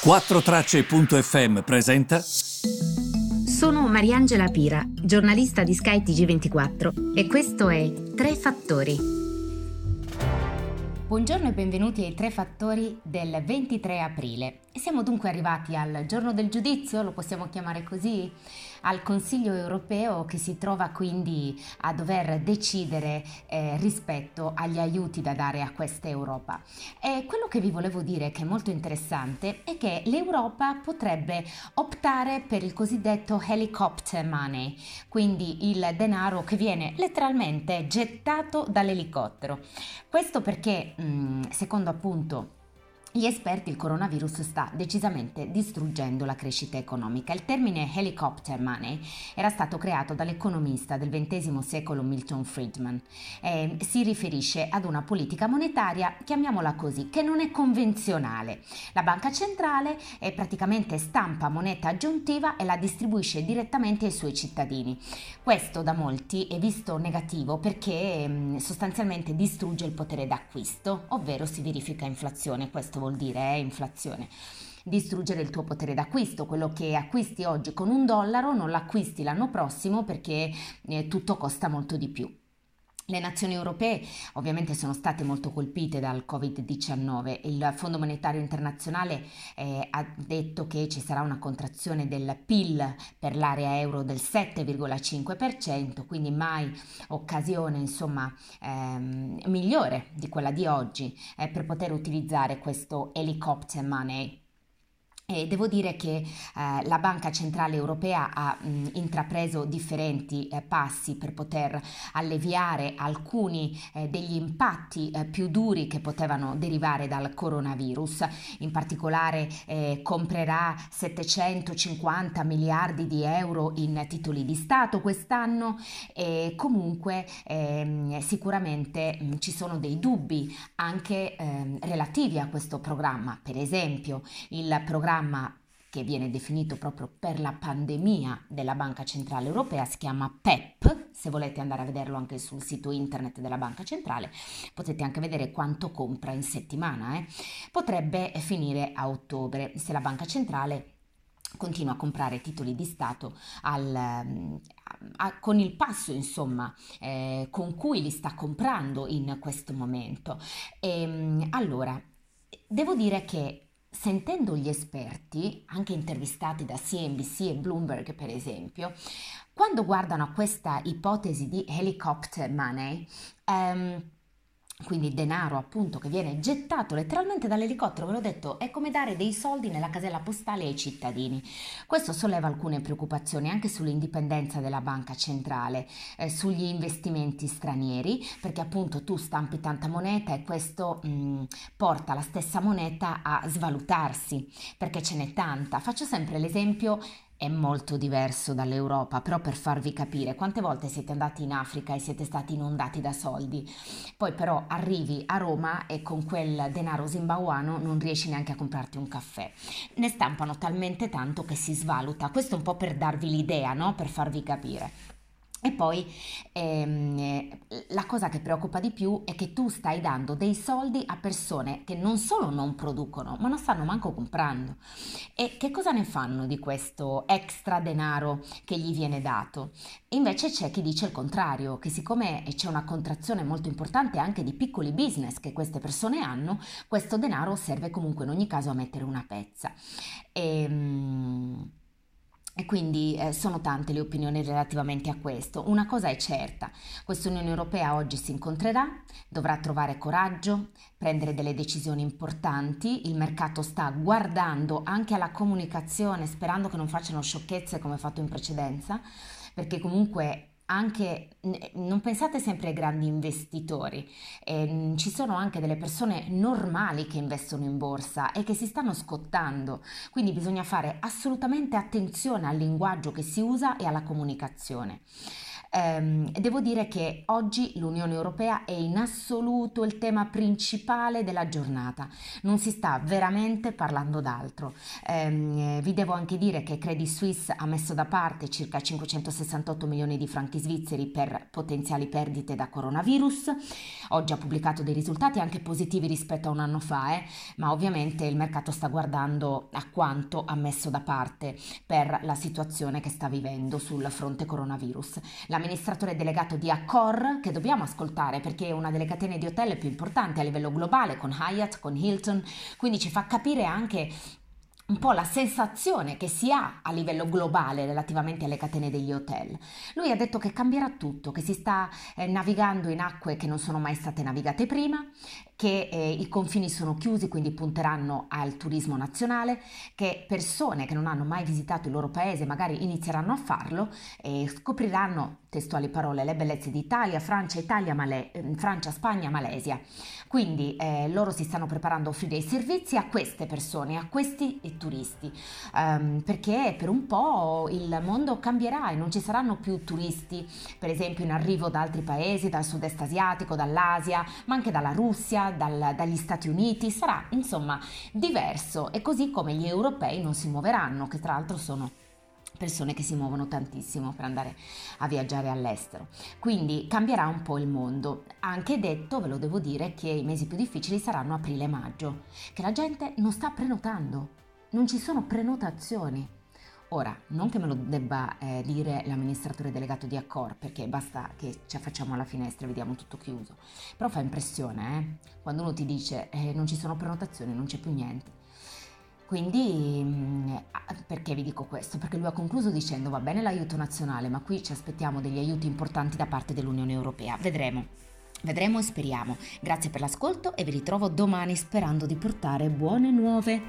4Tracce.fm presenta. Sono Mariangela Pira, giornalista di Sky TG24 e questo è Tre Fattori. Buongiorno e benvenuti ai Tre Fattori del 23 aprile. Siamo dunque arrivati al giorno del giudizio, lo possiamo chiamare così? Al Consiglio europeo che si trova quindi a dover decidere eh, rispetto agli aiuti da dare a questa Europa. E quello che vi volevo dire che è molto interessante è che l'Europa potrebbe optare per il cosiddetto helicopter money, quindi il denaro che viene letteralmente gettato dall'elicottero. Questo perché, mm, secondo appunto gli esperti il coronavirus sta decisamente distruggendo la crescita economica. Il termine helicopter money era stato creato dall'economista del XX secolo Milton Friedman e si riferisce ad una politica monetaria, chiamiamola così, che non è convenzionale. La banca centrale è praticamente stampa moneta aggiuntiva e la distribuisce direttamente ai suoi cittadini. Questo da molti è visto negativo perché mm, sostanzialmente distrugge il potere d'acquisto, ovvero si verifica inflazione. Questo vuol dire è inflazione distruggere il tuo potere d'acquisto, quello che acquisti oggi con un dollaro non l'acquisti l'anno prossimo perché eh, tutto costa molto di più. Le nazioni europee ovviamente sono state molto colpite dal Covid-19. Il Fondo Monetario Internazionale eh, ha detto che ci sarà una contrazione del PIL per l'area euro del 7,5%, quindi mai occasione insomma, ehm, migliore di quella di oggi eh, per poter utilizzare questo helicopter money e devo dire che eh, la Banca Centrale Europea ha mh, intrapreso differenti eh, passi per poter alleviare alcuni eh, degli impatti eh, più duri che potevano derivare dal coronavirus. In particolare eh, comprerà 750 miliardi di euro in titoli di Stato quest'anno e comunque ehm, sicuramente mh, ci sono dei dubbi anche ehm, relativi a questo programma. Per esempio il programma programma che viene definito proprio per la pandemia della Banca Centrale Europea, si chiama PEP, se volete andare a vederlo anche sul sito internet della Banca Centrale, potete anche vedere quanto compra in settimana, eh. potrebbe finire a ottobre se la Banca Centrale continua a comprare titoli di Stato al, a, con il passo insomma eh, con cui li sta comprando in questo momento. E, ehm, allora, devo dire che sentendo gli esperti, anche intervistati da CNBC e Bloomberg per esempio, quando guardano a questa ipotesi di helicopter money, um, quindi denaro appunto che viene gettato letteralmente dall'elicottero, ve l'ho detto, è come dare dei soldi nella casella postale ai cittadini. Questo solleva alcune preoccupazioni anche sull'indipendenza della banca centrale, eh, sugli investimenti stranieri, perché appunto tu stampi tanta moneta e questo mh, mm, porta la stessa moneta a svalutarsi, perché ce n'è tanta. Faccio sempre l'esempio è molto diverso dall'Europa, però per farvi capire quante volte siete andati in Africa e siete stati inondati da soldi, poi però arrivi a Roma e con quel denaro zimbabuano non riesci neanche a comprarti un caffè. Ne stampano talmente tanto che si svaluta, questo un po' per darvi l'idea, no? per farvi capire. E poi ehm, la cosa che preoccupa di più è che tu stai dando dei soldi a persone che non solo non producono, ma non stanno manco comprando. E che cosa ne fanno di questo extra denaro che gli viene dato? Invece c'è chi dice il contrario, che siccome c'è una contrazione molto importante anche di piccoli business che queste persone hanno, questo denaro serve comunque in ogni caso a mettere una pezza. Ehm, e quindi eh, sono tante le opinioni relativamente a questo. Una cosa è certa, questa Unione Europea oggi si incontrerà, dovrà trovare coraggio, prendere delle decisioni importanti, il mercato sta guardando anche alla comunicazione sperando che non facciano sciocchezze come fatto in precedenza, perché comunque anche, non pensate sempre ai grandi investitori, eh, ci sono anche delle persone normali che investono in borsa e che si stanno scottando, quindi bisogna fare assolutamente attenzione al linguaggio che si usa e alla comunicazione. Ehm, devo dire che oggi l'Unione Europea è in assoluto il tema principale della giornata, non si sta veramente parlando d'altro. Eh, vi devo anche dire che Credit Suisse ha messo da parte circa 568 milioni di franchi svizzeri per potenziali perdite da coronavirus, oggi ha pubblicato dei risultati anche positivi rispetto a un anno fa, eh, ma ovviamente il mercato sta guardando a quanto ha messo da parte per la situazione che sta vivendo sul fronte coronavirus. L'amministratore delegato di Accor, che dobbiamo ascoltare perché è una delle catene di hotel più importanti a livello globale, con Hyatt, con Hilton, quindi ci fa capire anche un po' la sensazione che si ha a livello globale relativamente alle catene degli hotel. Lui ha detto che cambierà tutto, che si sta eh, navigando in acque che non sono mai state navigate prima, che eh, i confini sono chiusi, quindi punteranno al turismo nazionale, che persone che non hanno mai visitato il loro paese magari inizieranno a farlo e scopriranno, testuali parole, le bellezze d'Italia, Francia, Italia, Male- eh, Francia, Spagna, Malesia. Quindi eh, loro si stanno preparando a offrire i servizi a queste persone, a questi turisti, um, perché per un po' il mondo cambierà e non ci saranno più turisti, per esempio in arrivo da altri paesi, dal sud-est asiatico, dall'Asia, ma anche dalla Russia, dal, dagli Stati Uniti, sarà insomma diverso e così come gli europei non si muoveranno, che tra l'altro sono persone che si muovono tantissimo per andare a viaggiare all'estero. Quindi cambierà un po' il mondo. Anche detto, ve lo devo dire, che i mesi più difficili saranno aprile e maggio, che la gente non sta prenotando, non ci sono prenotazioni. Ora, non che me lo debba eh, dire l'amministratore delegato di Accor, perché basta che ci affacciamo alla finestra e vediamo tutto chiuso, però fa impressione, eh? Quando uno ti dice eh, non ci sono prenotazioni, non c'è più niente. Quindi, mm, perché vi dico questo? Perché lui ha concluso dicendo va bene l'aiuto nazionale, ma qui ci aspettiamo degli aiuti importanti da parte dell'Unione Europea. Vedremo. Vedremo e speriamo. Grazie per l'ascolto e vi ritrovo domani sperando di portare buone nuove.